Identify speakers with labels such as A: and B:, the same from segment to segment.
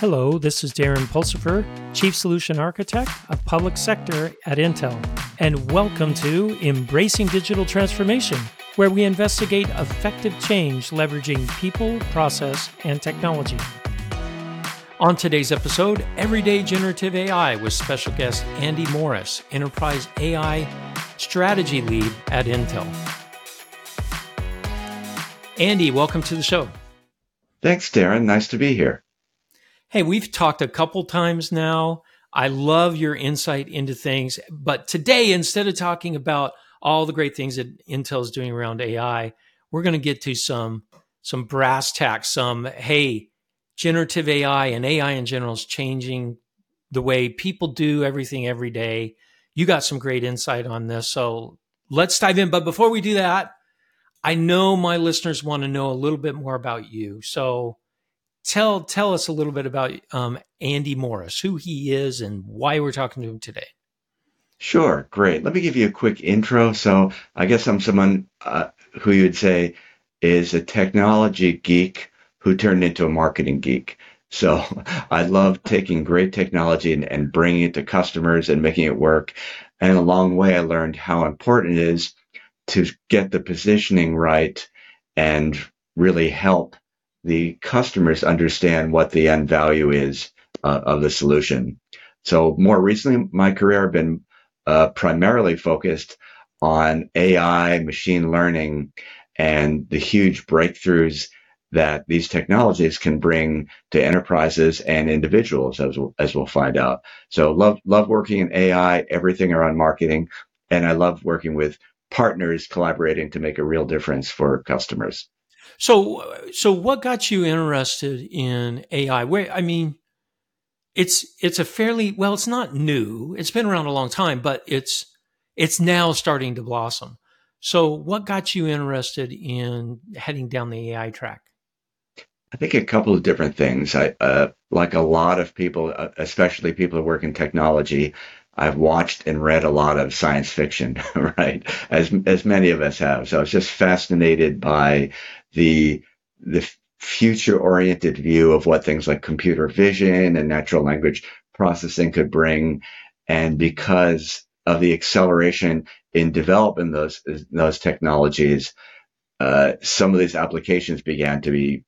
A: Hello, this is Darren Pulsipher, Chief Solution Architect of Public Sector at Intel, and welcome to Embracing Digital Transformation, where we investigate effective change leveraging people, process, and technology. On today's episode, Everyday Generative AI with special guest Andy Morris, Enterprise AI Strategy Lead at Intel. Andy, welcome to the show.
B: Thanks, Darren. Nice to be here.
A: Hey, we've talked a couple times now. I love your insight into things. But today, instead of talking about all the great things that Intel is doing around AI, we're going to get to some some brass tacks, some hey, generative AI and AI in general is changing the way people do everything every day. You got some great insight on this. So let's dive in. But before we do that, I know my listeners want to know a little bit more about you. So tell tell us a little bit about um, Andy Morris, who he is, and why we're talking to him today.
B: Sure, great. Let me give you a quick intro. So, I guess I'm someone uh, who you would say is a technology geek who turned into a marketing geek. So, I love taking great technology and, and bringing it to customers and making it work. And along the way, I learned how important it is to get the positioning right and really help the customers understand what the end value is uh, of the solution. So more recently, my career I've been uh, primarily focused on AI, machine learning, and the huge breakthroughs that these technologies can bring to enterprises and individuals, as we'll, as we'll find out. So love love working in AI, everything around marketing, and I love working with partners collaborating to make a real difference for customers.
A: So, so what got you interested in AI? Where, I mean, it's it's a fairly well, it's not new. It's been around a long time, but it's it's now starting to blossom. So, what got you interested in heading down the AI track?
B: I think a couple of different things. I uh, like a lot of people, uh, especially people who work in technology. I've watched and read a lot of science fiction, right? As as many of us have. So I was just fascinated by the the future oriented view of what things like computer vision and natural language processing could bring. And because of the acceleration in developing those those technologies, uh, some of these applications began to be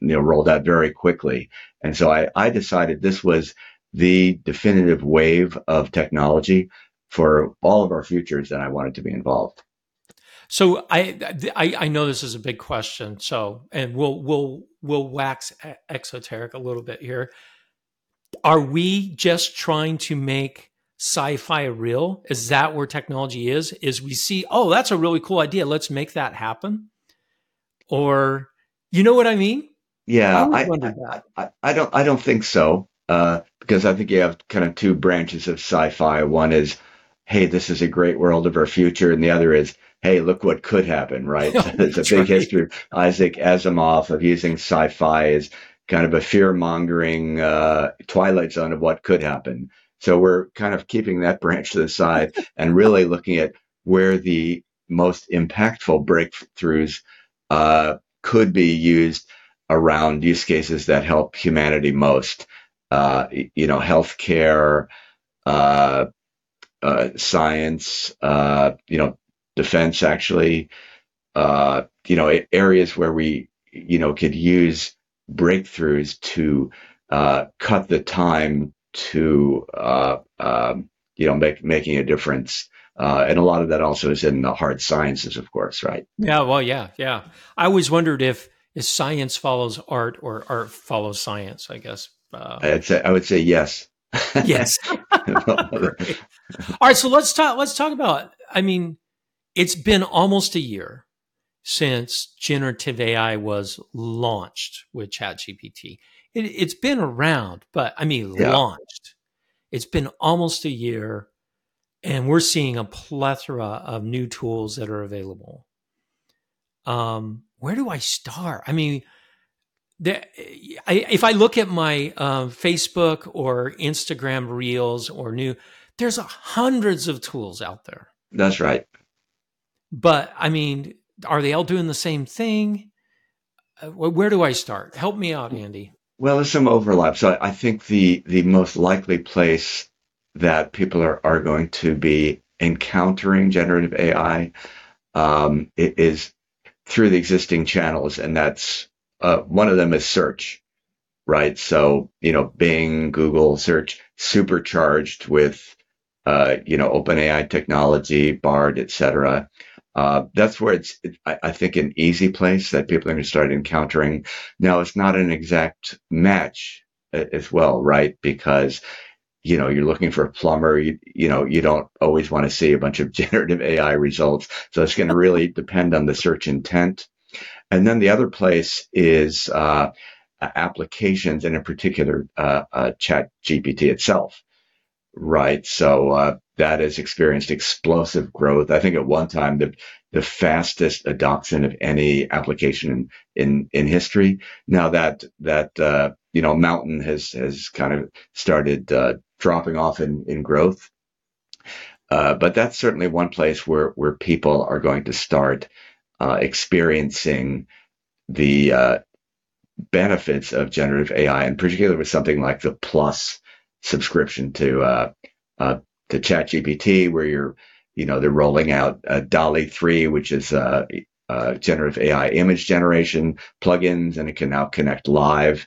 B: you know rolled out very quickly. And so I, I decided this was the definitive wave of technology for all of our futures that I wanted to be involved.
A: So I, I, I know this is a big question. So and we'll we'll we'll wax exoteric a little bit here. Are we just trying to make sci-fi real? Is that where technology is? Is we see, oh, that's a really cool idea. Let's make that happen. Or you know what I mean?
B: Yeah, I, I, I, I, don't I don't think so. Uh, because I think you have kind of two branches of sci-fi. One is, hey, this is a great world of our future, and the other is, hey, look what could happen, right? There's a big right. history of Isaac Asimov of using sci-fi as kind of a fear-mongering uh, twilight zone of what could happen. So we're kind of keeping that branch to the side and really looking at where the most impactful breakthroughs uh, could be used around use cases that help humanity most. Uh, you know, healthcare, uh, uh, science, uh, you know, defense actually, uh, you know, areas where we, you know, could use breakthroughs to uh, cut the time to, uh, um, you know, make, making a difference. Uh, and a lot of that also is in the hard sciences, of course, right?
A: Yeah, well, yeah, yeah. I always wondered if, if science follows art or art follows science, I guess.
B: Uh, I'd say, I would say yes.
A: yes. All right, so let's talk. Let's talk about. I mean, it's been almost a year since generative AI was launched with ChatGPT. It, has been around, but I mean, yeah. launched. It's been almost a year, and we're seeing a plethora of new tools that are available. Um, where do I start? I mean, there, I, if I look at my uh, Facebook or Instagram reels or new, there's hundreds of tools out there.
B: That's right.
A: But I mean, are they all doing the same thing? Uh, where do I start? Help me out, Andy.
B: Well, there's some overlap. So I think the the most likely place that people are, are going to be encountering generative AI um, is through the existing channels, and that's uh, one of them is search, right? So you know, Bing, Google search, supercharged with uh, you know OpenAI technology, Bard, etc. Uh, that's where it's, it, I, I, think, an easy place that people are going to start encountering. Now, it's not an exact match as well, right? Because you know, you're looking for a plumber, you, you know, you don't always want to see a bunch of generative AI results. So it's going to really depend on the search intent. And then the other place is uh, applications, and in particular, uh, uh, Chat GPT itself, right? So uh, that has experienced explosive growth. I think at one time the the fastest adoption of any application in in, in history. Now that that uh, you know mountain has has kind of started uh, dropping off in, in growth. Uh, but that's certainly one place where, where people are going to start uh, experiencing the uh, benefits of generative AI, and particularly with something like the Plus subscription to uh, uh, to ChatGPT, where you're, you know, they're rolling out uh, DALL-E 3, which is uh, generative AI image generation plugins, and it can now connect live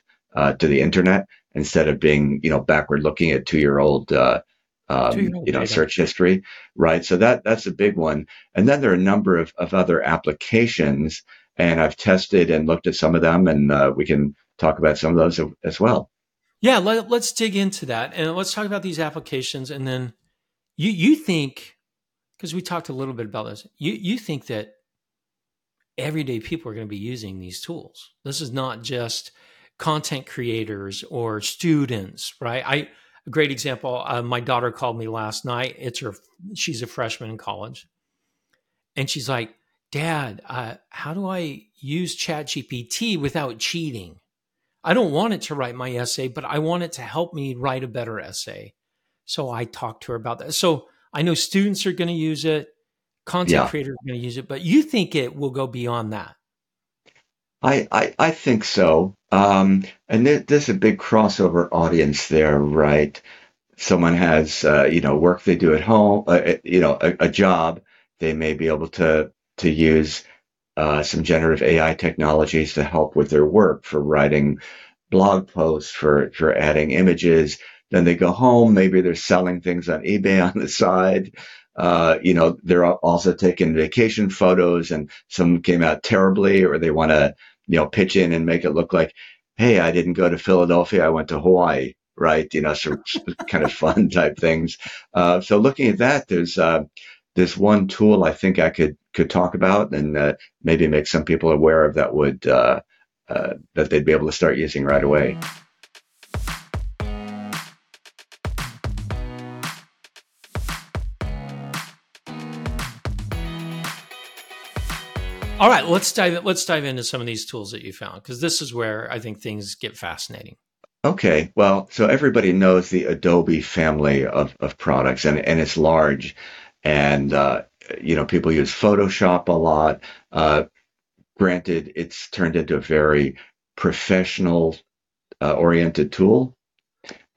B: to the internet instead of being you know backward looking at two year old uh, um, you know data. search history right? So that that's a big one. And then there are a number of, of other applications and i've tested and looked at some of them and uh, we can talk about some of those as well.
A: Yeah let, us dig into that and let's talk about these applications and then you you think because we talked a little bit about this you you think that everyday people are going to be using these tools this is not just content creators or students, right? I a great example. Uh, my daughter called me last night. It's her. She's a freshman in college, and she's like, "Dad, uh, how do I use Chat GPT without cheating? I don't want it to write my essay, but I want it to help me write a better essay." So I talked to her about that. So I know students are going to use it, content yeah. creators are going to use it, but you think it will go beyond that?
B: I, I, I think so. Um, and there, there's a big crossover audience there, right? Someone has, uh, you know, work they do at home, uh, uh you know, a, a, job. They may be able to to use uh, some generative AI technologies to help with their work for writing blog posts, for for adding images. Then they go home. Maybe they're selling things on eBay on the side. Uh, you know, they're also taking vacation photos and some came out terribly or they want to, you know, pitch in and make it look like, Hey, I didn't go to Philadelphia. I went to Hawaii, right? You know, some kind of fun type things. Uh, so looking at that, there's, uh, there's one tool I think I could, could talk about and, uh, maybe make some people aware of that would, uh, uh, that they'd be able to start using right away.
A: All right, let's dive let's dive into some of these tools that you found because this is where I think things get fascinating.
B: Okay, well, so everybody knows the Adobe family of, of products, and and it's large, and uh, you know people use Photoshop a lot. Uh, granted, it's turned into a very professional uh, oriented tool,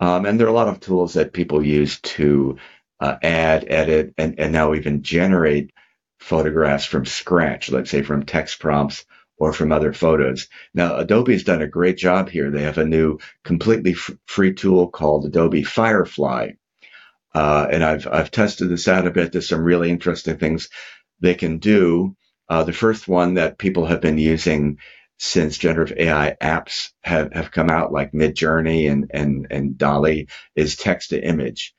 B: um, and there are a lot of tools that people use to uh, add, edit, and and now even generate photographs from scratch, let's say from text prompts or from other photos. Now, Adobe's done a great job here. They have a new completely f- free tool called Adobe Firefly. Uh, and I've, I've tested this out a bit. There's some really interesting things they can do. Uh, the first one that people have been using since generative AI apps have, have come out, like Midjourney and, and, and DALL-E, is text to image,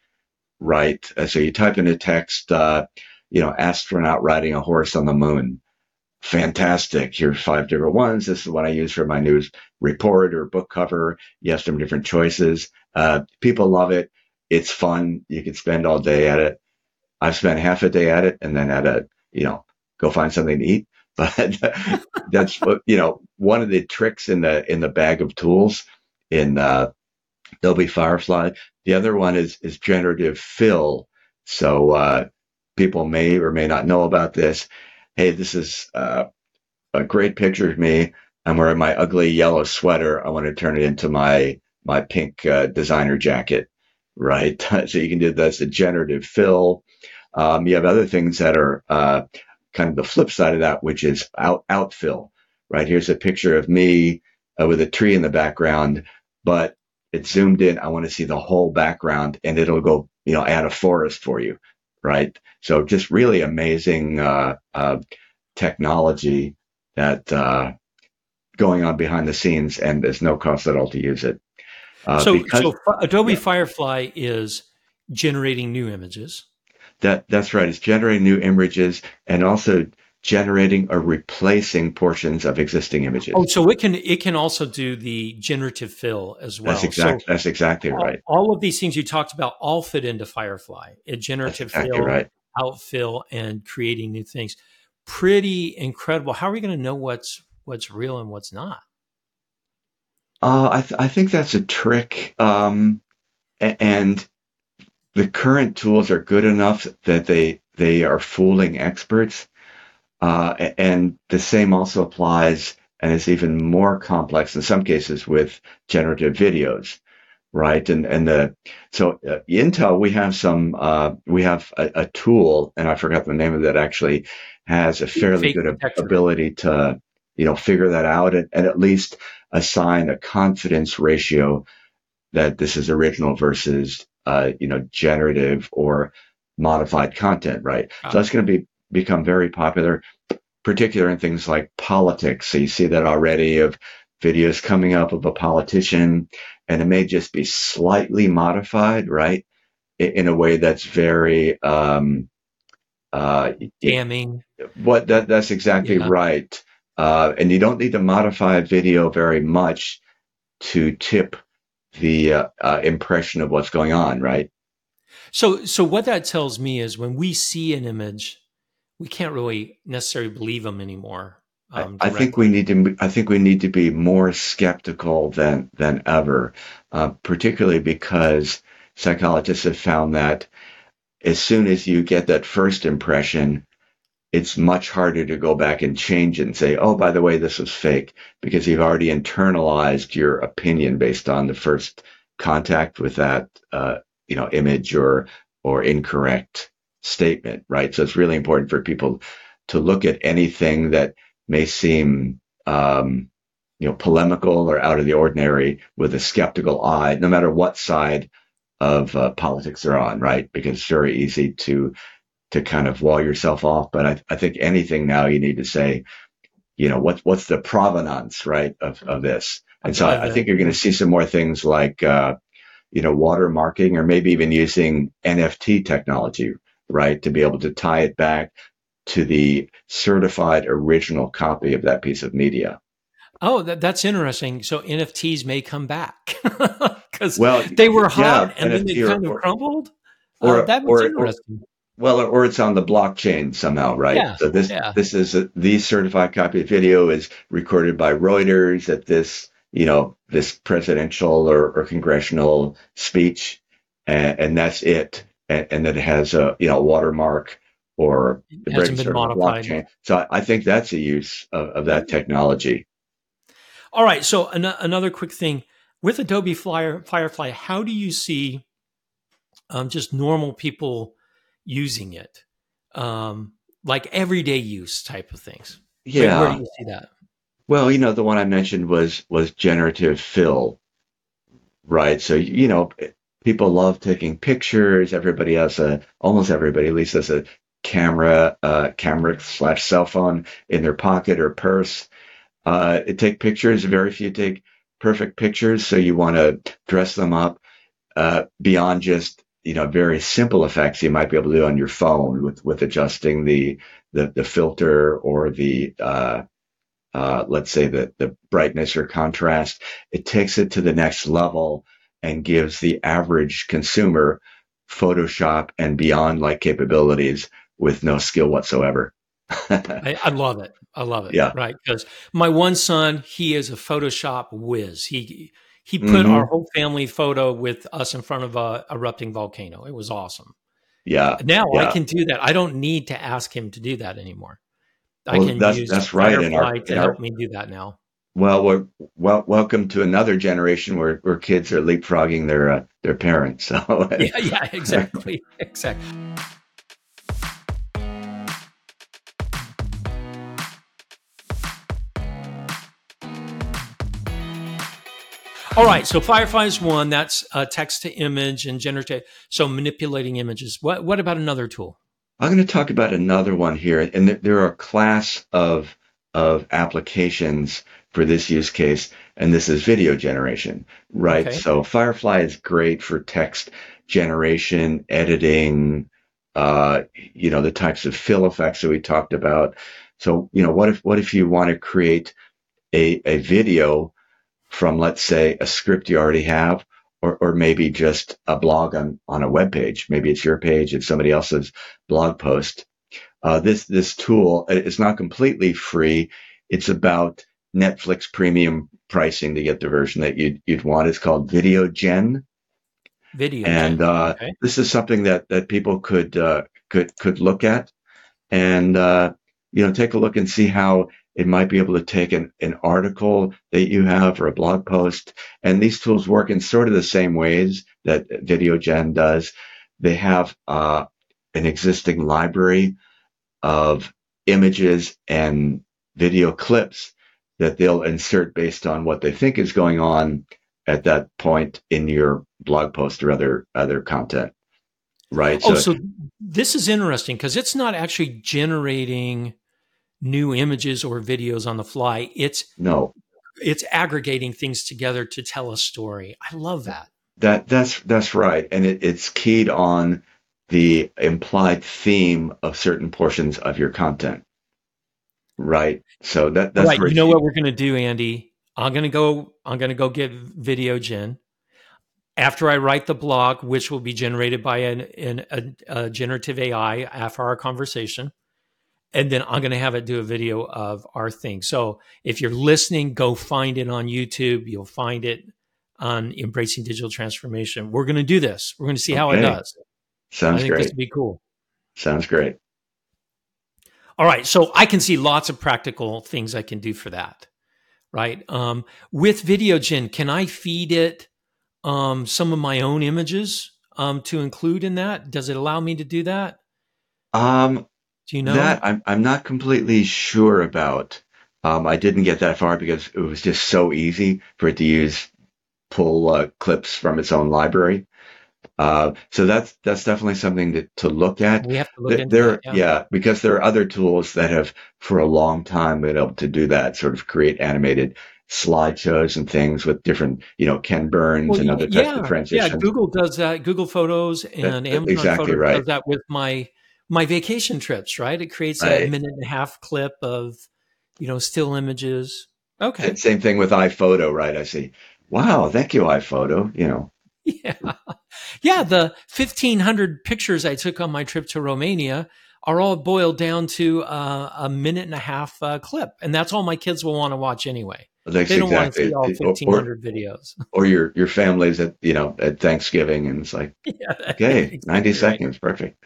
B: right? Uh, so you type in a text, uh, you know, astronaut riding a horse on the moon. Fantastic. Here's five different ones. This is what I use for my news report or book cover. You have some different choices. Uh, people love it. It's fun. You can spend all day at it. I've spent half a day at it and then at a, you know, go find something to eat. But that's, you know, one of the tricks in the, in the bag of tools in, uh, Adobe Firefly. The other one is, is generative fill. So, uh, people may or may not know about this. Hey, this is uh, a great picture of me. I'm wearing my ugly yellow sweater. I want to turn it into my my pink uh, designer jacket, right? so you can do that's a generative fill. Um, you have other things that are uh, kind of the flip side of that, which is out outfill, right? Here's a picture of me uh, with a tree in the background, but it's zoomed in. I want to see the whole background, and it'll go, you know, add a forest for you, right? So just really amazing uh, uh technology that uh, going on behind the scenes, and there's no cost at all to use it.
A: Uh, so, because, so Adobe yeah. Firefly is generating new images.
B: That that's right. It's generating new images and also generating or replacing portions of existing images.
A: Oh, so it can it can also do the generative fill as well.
B: That's exactly so that's exactly
A: all,
B: right.
A: All of these things you talked about all fit into Firefly. A generative exactly fill, right. outfill, and creating new things. Pretty incredible. How are we going to know what's what's real and what's not?
B: Uh, I, th- I think that's a trick. Um, and the current tools are good enough that they they are fooling experts. Uh, and the same also applies and is even more complex in some cases with generative videos, right? And and the so uh, Intel we have some uh, we have a, a, tool and I forgot the name of that actually has a fairly good detector. ability to you know figure that out and, and at least assign a confidence ratio that this is original versus uh, you know generative or modified content, right? So that's going to be become very popular, particularly in things like politics. So you see that already of videos coming up of a politician, and it may just be slightly modified, right, in a way that's very um,
A: uh, damning.
B: What that that's exactly yeah. right. Uh, and you don't need to modify a video very much to tip the uh, uh, impression of what's going on, right?
A: So, so what that tells me is when we see an image, we can't really necessarily believe them anymore.
B: Um, I, think we need to. I think we need to be more skeptical than than ever, uh, particularly because psychologists have found that as soon as you get that first impression, it's much harder to go back and change and say, oh, by the way, this was fake, because you've already internalized your opinion based on the first contact with that, uh, you know, image or or incorrect statement, right? So it's really important for people to look at anything that may seem, um, you know, polemical or out of the ordinary with a skeptical eye, no matter what side of uh, politics they're on, right? Because it's very easy to to kind of wall yourself off. But I, I think anything now you need to say, you know, what's what's the provenance, right, of of this? And so I, I think you're going to see some more things like, uh, you know, watermarking or maybe even using NFT technology, right, to be able to tie it back to the certified original copy of that piece of media.
A: Oh, that, that's interesting. So NFTs may come back because well, they were hot yeah, and NFT then they kind or, of crumbled. Or, uh, that was or, interesting.
B: Well, or it's on the blockchain somehow, right?
A: Yeah,
B: so this
A: yeah.
B: this is a, the certified copy of video is recorded by Reuters at this you know this presidential or, or congressional speech, and, and that's it, and, and then it has a you know watermark or
A: the registered blockchain.
B: So I, think that's a use of, of that technology.
A: All right. So an- another quick thing with Adobe Flyer, Firefly, how do you see um, just normal people? using it, um, like everyday use type of things.
B: Yeah.
A: Where, where do you see that?
B: Well, you know, the one I mentioned was was generative fill, right? So you know, people love taking pictures. Everybody has a, almost everybody at least has a camera, uh, camera slash cell phone in their pocket or purse. Uh, take pictures. Very few take perfect pictures, so you want to dress them up uh, beyond just you know very simple effects you might be able to do on your phone with with adjusting the the, the filter or the uh, uh, let's say the the brightness or contrast. It takes it to the next level and gives the average consumer Photoshop and beyond like capabilities with no skill whatsoever.
A: I, I, love it. I love it.
B: Yeah.
A: Right. Because my one son, he is a Photoshop whiz. He he put mm-hmm. our whole family photo with us in front of a erupting volcano. It was awesome.
B: Yeah.
A: Now
B: yeah.
A: I can do that. I don't need to ask him to do that anymore.
B: Well, I can that's, use that's right.
A: Firefly our, to help me do that now.
B: Well, we're, well, welcome to another generation where, where kids are leapfrogging their uh, their parents. So
A: yeah, yeah, exactly, exactly. All right, so Firefly is one. That's uh, text to image and generative. So manipulating images. What what about another tool?
B: I'm going to talk about another one here, and there are a class of of applications for this use case, and this is video generation, right? Okay. So Firefly is great for text generation, editing, uh, you know, the types of fill effects that we talked about. So, you know, what if what if you want to create a, a video from, let's say, a script you already have, or, or maybe just a blog on, on a web page. Maybe it's your page, it's somebody else's blog post. Uh, this, this tool is not completely free. It's about Netflix premium pricing to get the version that you'd, you'd want. It's called
A: Video. Gen.
B: And, uh, okay. this is something that, that people could, uh, could, could look at and, uh, you know, take a look and see how it might be able to take an, an article that you have or a blog post. And these tools work in sort of the same ways that VideoGen does. They have uh, an existing library of images and video clips that they'll insert based on what they think is going on at that point in your blog post or other other content right
A: oh so, so this is interesting because it's not actually generating new images or videos on the fly. It's
B: no,
A: it's aggregating things together to tell a story. I love that.
B: That that's that's right, and it, it's keyed on the implied theme of certain portions of your content. Right. So that that's
A: right. You know what we're gonna do, Andy? I'm gonna go. I'm gonna go get VideoGen. After I write the blog, which will be generated by an, an a, a generative AI after our conversation, and then I'm going to have it do a video of our thing. So if you're listening, go find it on YouTube. You'll find it on Embracing Digital Transformation. We're going to do this. We're going to see how it does.
B: Sounds great.
A: This would be cool.
B: Sounds great.
A: All right. So I can see lots of practical things I can do for that. Right. Um, with VideoGen, can I feed it um, some of my own images um, to include in that? Does it allow me to do that?
B: Um,
A: do you know
B: that? I'm I'm not completely sure about. Um, I didn't get that far because it was just so easy for it to use pull uh, clips from its own library. Uh, so that's that's definitely something to, to look at.
A: We have to look
B: into there,
A: that, yeah.
B: yeah, because there are other tools that have for a long time been able to do that, sort of create animated slideshows and things with different, you know, Ken Burns well, and other
A: yeah,
B: types of transitions.
A: Yeah, Google does that. Google Photos and Amazon
B: exactly
A: Photos
B: right.
A: does that with my my vacation trips, right? It creates right. a minute and a half clip of, you know, still images. Okay.
B: Same thing with iPhoto, right? I see. Wow, thank you, iPhoto. You know.
A: Yeah. Yeah. The 1,500 pictures I took on my trip to Romania are all boiled down to uh, a minute and a half uh, clip. And that's all my kids will want to watch anyway.
B: That's
A: they don't
B: exactly.
A: want to see all 1,500 or, videos.
B: Or your, your family's at, you know, at Thanksgiving and it's like, yeah, okay, exactly 90 seconds. Right. Perfect.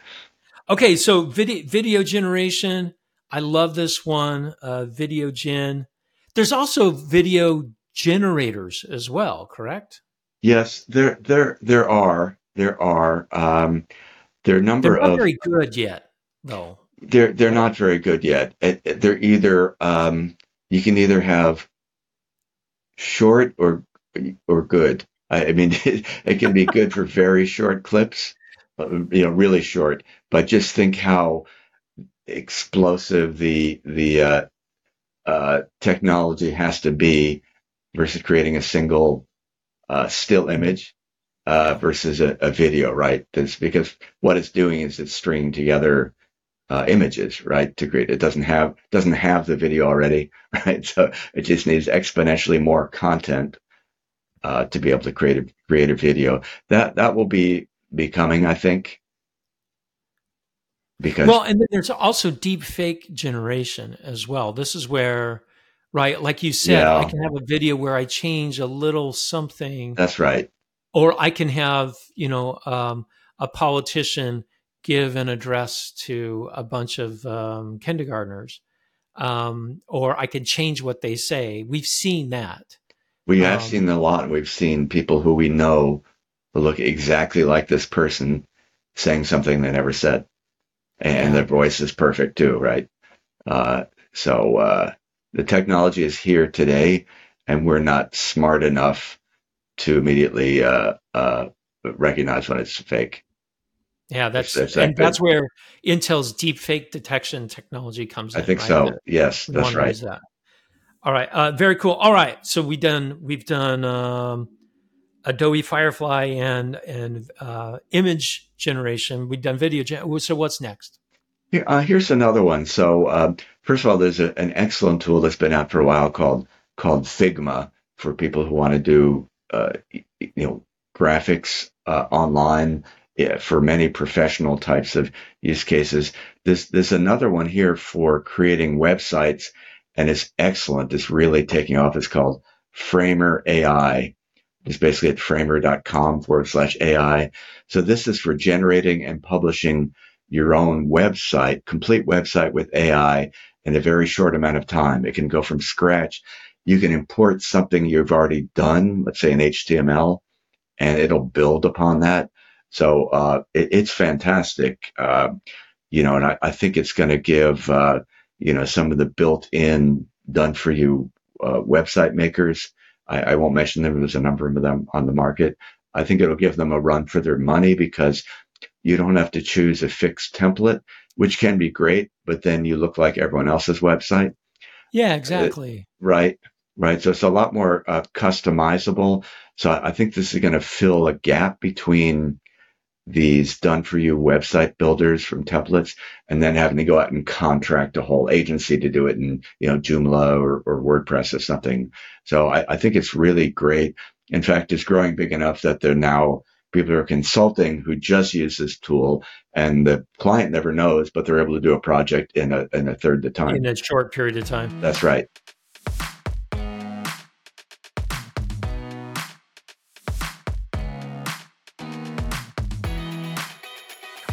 A: Okay, so video video generation. I love this one. Uh, video gen. There's also video generators as well, correct?
B: Yes, there there there are there are um, there are a number
A: they're not
B: of
A: very good yet, though.
B: They're they're not very good yet. They're either um, you can either have short or or good. I, I mean, it, it can be good for very short clips, you know, really short. But just think how explosive the the uh, uh, technology has to be versus creating a single uh, still image uh, versus a, a, video, right? Because what it's doing is it's stringing together uh, images, right, to create. It doesn't have doesn't have the video already, right? So it just needs exponentially more content uh, to be able to create a create a video. That that will be becoming, I think. Because
A: well, and then there's also deep fake generation as well. This is where, right, like you said, yeah. I can have a video where I change a little something.
B: That's right.
A: Or I can have, you know, um, a politician give an address to a bunch of um, kindergartners. um, or I can change what they say. We've seen that.
B: We have um, seen a lot. We've seen people who we know who look exactly like this person saying something they never said, and yeah. their voice is perfect too, right? Uh, so uh, the technology is here today, and we're not smart enough to immediately uh, uh recognize when it's fake.
A: Yeah, that's it's, it's and that's where Intel's deep fake detection technology comes
B: I
A: in.
B: I think right? so. yes, that's right. That.
A: All right, uh, very cool. All right, so we done we've done um, Adobe Firefly and and uh, image generation. We've done video. Gen- so what's next?
B: Here, uh, here's another one. So uh, first of all, there's a, an excellent tool that's been out for a while called called Figma for people who want to do uh, you know graphics uh, online yeah, for many professional types of use cases. There's, there's another one here for creating websites and it's excellent. It's really taking off. It's called Framer AI. It's basically at framer.com forward slash AI. So this is for generating and publishing your own website, complete website with AI in a very short amount of time. It can go from scratch. You can import something you've already done, let's say in HTML, and it'll build upon that. So uh, it, it's fantastic, uh, you know, and I, I think it's going to give uh, you know some of the built-in, done-for-you uh, website makers. I, I, won't mention them. There's a number of them on the market. I think it'll give them a run for their money because you don't have to choose a fixed template, which can be great, but then you look like everyone else's website.
A: Yeah, exactly.
B: right, right. So it's a lot more uh, customizable. So I think this is going to fill a gap between these done for you website builders from templates and then having to go out and contract a whole agency to do it in, you know, Joomla or, or WordPress or something. So I, I, think it's really great. In fact, it's growing big enough that they're now people who are consulting who just use this tool and the client never knows, but they're able to do a project in a, in a third the time.
A: In a short period of time.
B: That's right.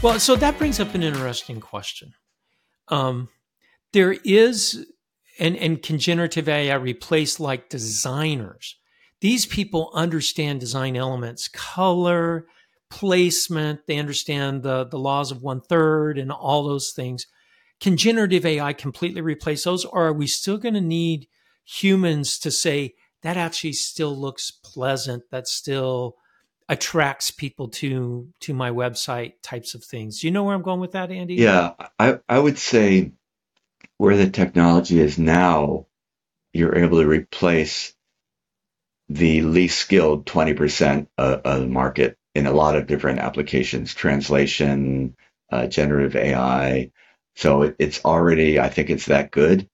A: Well, so that brings up an interesting question. Um, there is, and, and can generative AI replace like designers? These people understand design elements, color, placement. They understand the, the laws of one third and all those things. Can generative AI completely replace those? Or are we still going to need humans to say, that actually still looks pleasant? That still attracts people to to my website types of things. Do you know where I'm going with that, Andy?
B: Yeah, I, I would say where the technology is now, you're able to replace the least skilled 20% of, of the market in a lot of different applications, translation, uh, generative AI. So it, it's already, I think it's that good.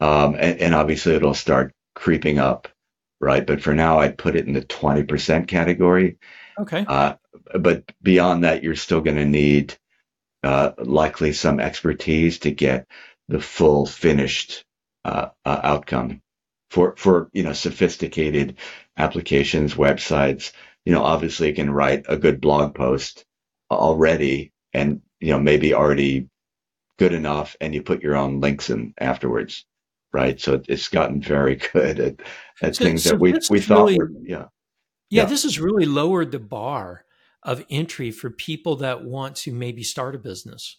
B: Um, and, and obviously it'll start creeping up right? But for now, I'd put it in the 20% category.
A: Okay. Uh,
B: but beyond that, you're still going to need uh, likely some expertise to get the full finished uh, uh, outcome for for you know sophisticated applications, websites. You know, obviously, you can write a good blog post already, and you know maybe already good enough, and you put your own links in afterwards right? So it's gotten very good at, at so, things so that we, we thought really, were, yeah.
A: yeah. Yeah, this has really lowered the bar of entry for people that want to maybe start a business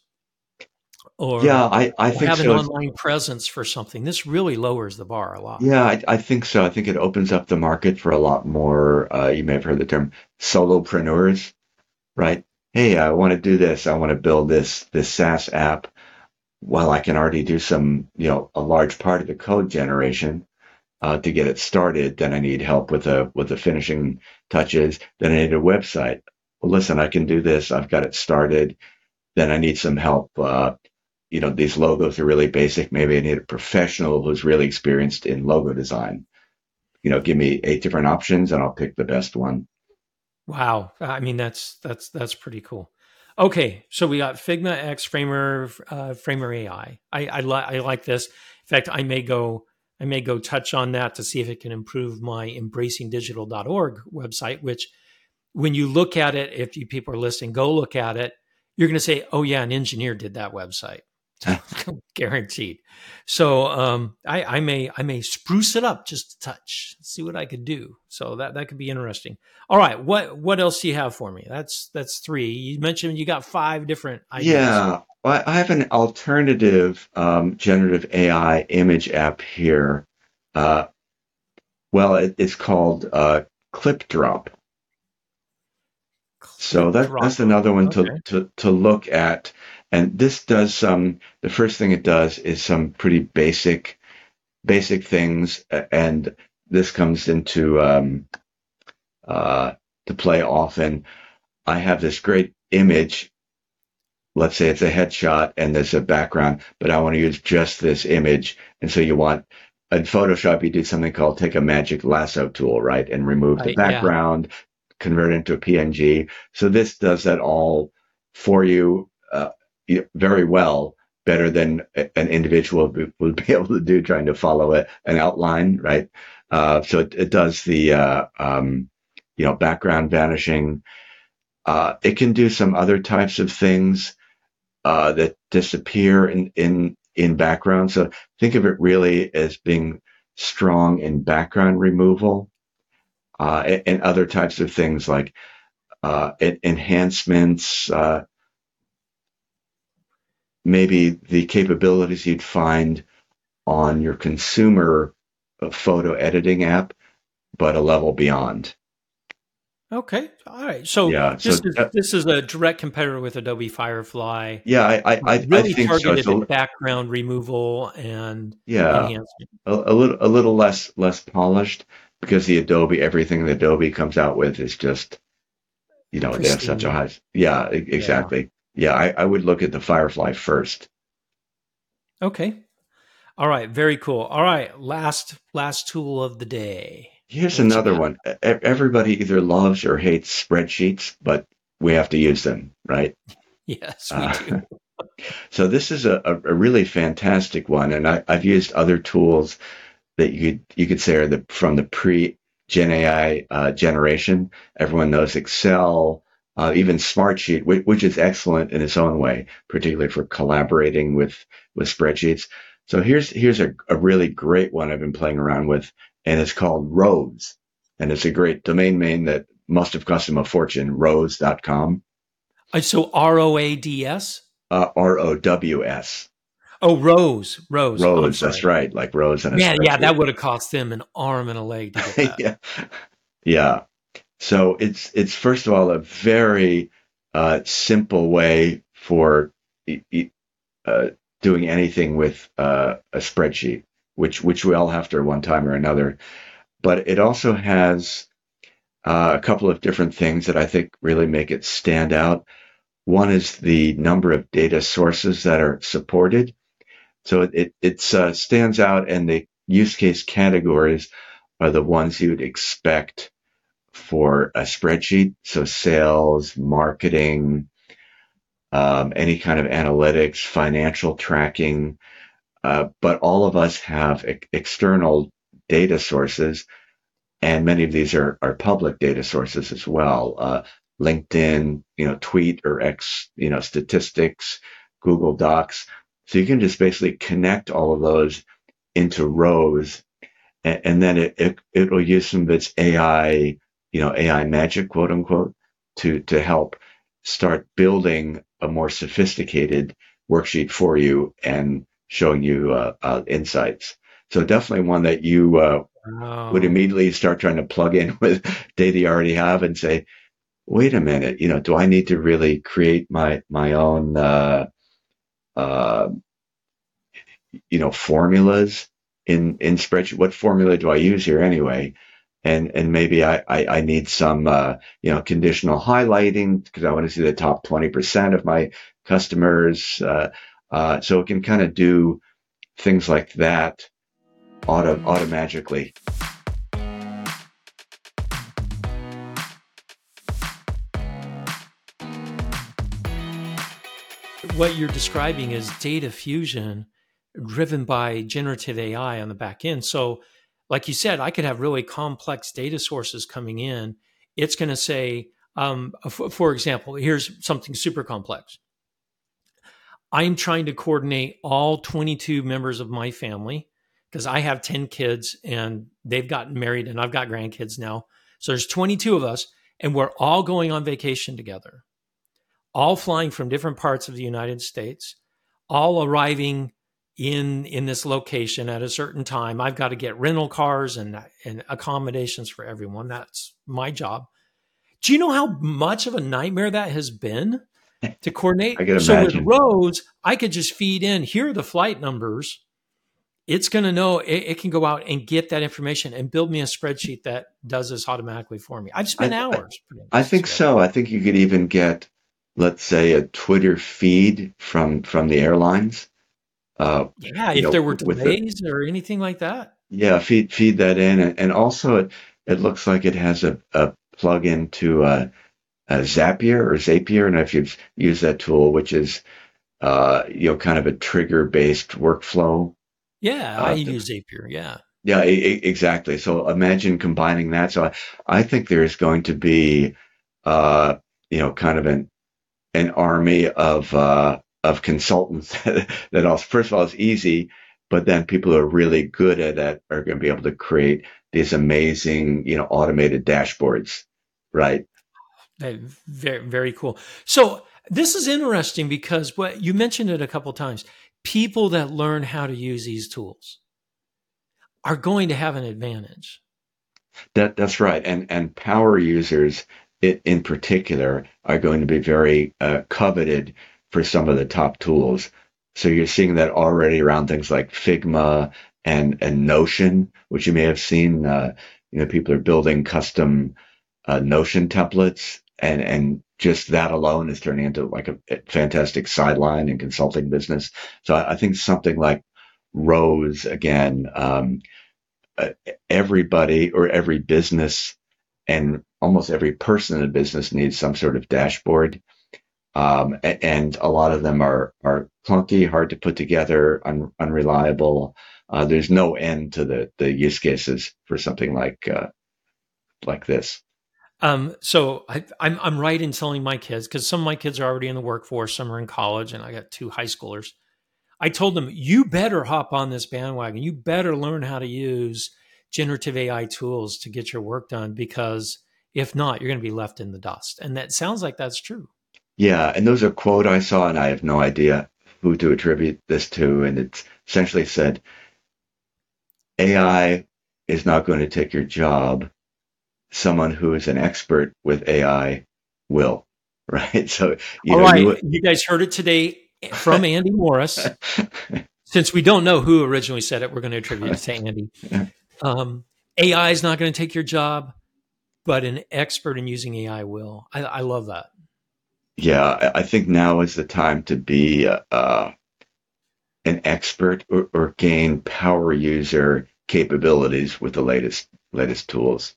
A: or
B: yeah, I, I think
A: have
B: so.
A: an online presence for something. This really lowers the bar a lot.
B: Yeah, I, I think so. I think it opens up the market for a lot more. Uh, you may have heard the term solopreneurs, right? Hey, I want to do this. I want to build this this SaaS app while I can already do some, you know, a large part of the code generation uh, to get it started, then I need help with the with the finishing touches. Then I need a website. Well, listen, I can do this. I've got it started. Then I need some help. Uh, you know, these logos are really basic. Maybe I need a professional who's really experienced in logo design. You know, give me eight different options, and I'll pick the best one.
A: Wow, I mean that's that's that's pretty cool. Okay, so we got Figma X Framer uh, Framer AI. I I, li- I like this. In fact, I may go I may go touch on that to see if it can improve my embracingdigital.org website. Which, when you look at it, if you people are listening, go look at it. You're going to say, "Oh yeah, an engineer did that website." guaranteed. So um, I, I, may I may spruce it up just a touch, see what I could do. So that that could be interesting. All right, what what else do you have for me? That's that's three. You mentioned you got five different ideas.
B: Yeah, well, I have an alternative um, generative AI image app here. Uh, well, it, it's called uh, Clipdrop. So that, that's another one okay. to, to, to look at. And this does some, the first thing it does is some pretty basic, basic things. And this comes into, um, uh, to play often. I have this great image. Let's say it's a headshot and there's a background, but I want to use just this image. And so you want, in Photoshop, you do something called take a magic lasso tool, right? And remove the background, yeah. convert it into a PNG. So this does that all for you uh, very well, better than an individual would be able to do trying to follow it, an outline, right? Uh, so it, it, does the, uh, um, you know, background vanishing. Uh, it can do some other types of things uh, that disappear in, in in background. So think of it really as being strong in background removal uh, and, and, other types of things like uh, enhancements, maybe the capabilities you'd find on your consumer photo editing app, but a level beyond.
A: Okay, all right. So yeah, this so, is this is a direct competitor with Adobe Firefly.
B: Yeah, I I, I
A: really
B: I think
A: targeted
B: so.
A: background removal and
B: yeah, a, a, little a little less less polished because the Adobe everything the Adobe comes out with is just you know Pristine. they have such a high yeah exactly yeah, I, I would look at the Firefly first.
A: Okay, all right, very cool. All right, last last tool of the day.
B: Here's another one. Everybody either loves or hates spreadsheets, but we have to use them, right?
A: Yes, we uh, do.
B: so this is a, a really fantastic one, and I, have used other tools that you could you could say are the from the pre Gen AI uh, generation. Everyone knows Excel, uh, even Smartsheet, which, which is excellent in its own way, particularly for collaborating with with spreadsheets. So here's here's a, a really great one I've been playing around with and it's called Rows. And it's a great domain name that must have cost him a fortune, rows.com.
A: Uh, so R O A D S?
B: Uh, R O W S.
A: Oh, Rose, Rose.
B: Rose, that's right. Like Rose and a
A: Yeah, yeah, that would have cost them an arm and a leg to get
B: that. yeah. Yeah. So it's it's first of all a very uh, simple way for uh, doing anything with uh, a spreadsheet which which we all have to at one time or another. But it also has uh, a couple of different things that I think really make it stand out. One is the number of data sources that are supported. So it, it uh, stands out, and the use case categories are the ones you'd expect for a spreadsheet. So sales, marketing, um, any kind of analytics, financial tracking, uh, but all of us have e- external data sources, and many of these are, are public data sources as well. Uh, LinkedIn, you know, Tweet or X, you know, statistics, Google Docs. So you can just basically connect all of those into rows, and, and then it, it it will use some of its AI, you know, AI magic, quote unquote, to to help start building a more sophisticated worksheet for you and showing you uh, uh, insights. So definitely one that you uh, wow. would immediately start trying to plug in with data you already have and say, wait a minute, you know, do I need to really create my my own uh, uh, you know formulas in in spreadsheet? What formula do I use here anyway? And and maybe I I, I need some uh, you know conditional highlighting because I want to see the top twenty percent of my customers. Uh, uh, so it can kind of do things like that auto automagically.
A: What you're describing is data fusion driven by generative AI on the back end. So, like you said, I could have really complex data sources coming in. It's going to say, um, for example, here's something super complex. I'm trying to coordinate all 22 members of my family because I have 10 kids and they've gotten married and I've got grandkids now. So there's 22 of us and we're all going on vacation together, all flying from different parts of the United States, all arriving in in this location at a certain time. I've got to get rental cars and and accommodations for everyone. That's my job. Do you know how much of a nightmare that has been to coordinate? So
B: imagine.
A: with Rows, I could just feed in here are the flight numbers. It's going to know it, it, can go out and get that information and build me a spreadsheet that does this automatically for me. I've spent
B: I,
A: hours.
B: I, I think so. I think you could even get, let's say, a Twitter feed from from the airlines.
A: Uh, yeah, if know, there were delays the, or anything like that.
B: Yeah, feed feed that in, and, also it it looks like it has a, a plug into uh, Zapier or Zapier, and if you've used that tool, which is uh, you know kind of a trigger based workflow.
A: Yeah, I use Zapier. Yeah.
B: Yeah, exactly. So imagine combining that. So I, I think there's going to be, uh, you know, kind of an an army of uh, of consultants that also first of all is easy, but then people who are really good at it are going to be able to create these amazing, you know, automated dashboards, right?
A: Very, very cool. So this is interesting because what you mentioned it a couple times. People that learn how to use these tools are going to have an advantage.
B: That that's right, and and power users it, in particular are going to be very uh, coveted for some of the top tools. So you're seeing that already around things like Figma and and Notion, which you may have seen. Uh, you know, people are building custom uh, Notion templates and and just that alone is turning into like a, fantastic sideline and consulting business. So I, I, think something like Rows again, um, uh, everybody or every business and almost every person in a business needs some sort of dashboard. Um, and, a lot of them are are clunky, hard to put together, un, unreliable. Uh, there's no end to the the use cases for something like uh, like this.
A: Um, so I, I'm I'm right in telling my kids because some of my kids are already in the workforce, some are in college, and I got two high schoolers. I told them, you better hop on this bandwagon. You better learn how to use generative AI tools to get your work done because if not, you're going to be left in the dust. And that sounds like that's true.
B: Yeah, and there's a quote I saw, and I have no idea who to attribute this to, and it essentially said, "AI is not going to take your job someone who is an expert with AI will, right? So,
A: you all know, right, you, you guys heard it today from Andy Morris. Since we don't know who originally said it, we're going to attribute it to Andy. Um, AI is not going to take your job, but an expert in using AI will. I, I love that.
B: Yeah, I think now is the time to be uh, an expert or, or gain power user capabilities with the latest latest tools.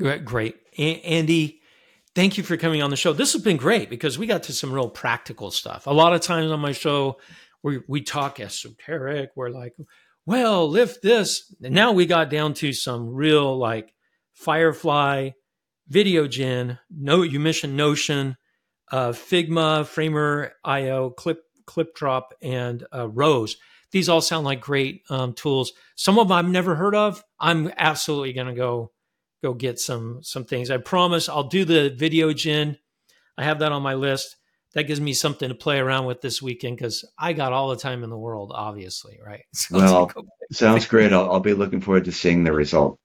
A: Great great. Andy, thank you for coming on the show. This has been great because we got to some real practical stuff. A lot of times on my show, we, we talk esoteric. We're like, well, lift this. And now we got down to some real like Firefly, VideoGen, no, you mentioned Notion, uh, Figma, Framer, IO, Clip, Clipdrop, and uh, Rows. These all sound like great um, tools. Some of them I've never heard of. I'm absolutely going to go go get some some things. I promise I'll do the VideoGen. I have that on my list. That gives me something to play around with this weekend because I got all the time in the world, obviously, right?
B: So well, sounds great. I'll, I'll be looking forward to seeing the result.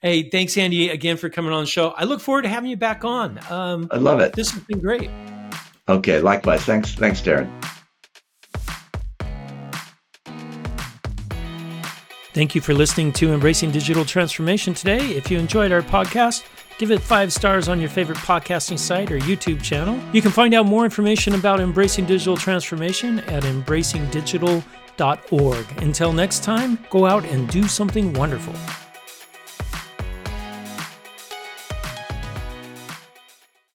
A: Hey, thanks, Andy, again for coming on the show. I look forward to having you back on.
B: Um, I love it.
A: This has been great.
B: Okay, likewise. Thanks, thanks, Darren.
A: Thank you for listening to Embracing Digital Transformation today. If you enjoyed our podcast, give it five stars on your favorite podcasting site or YouTube channel. You can find out more information about Embracing Digital Transformation at embracingdigital.org. Until next time, go out and do something wonderful.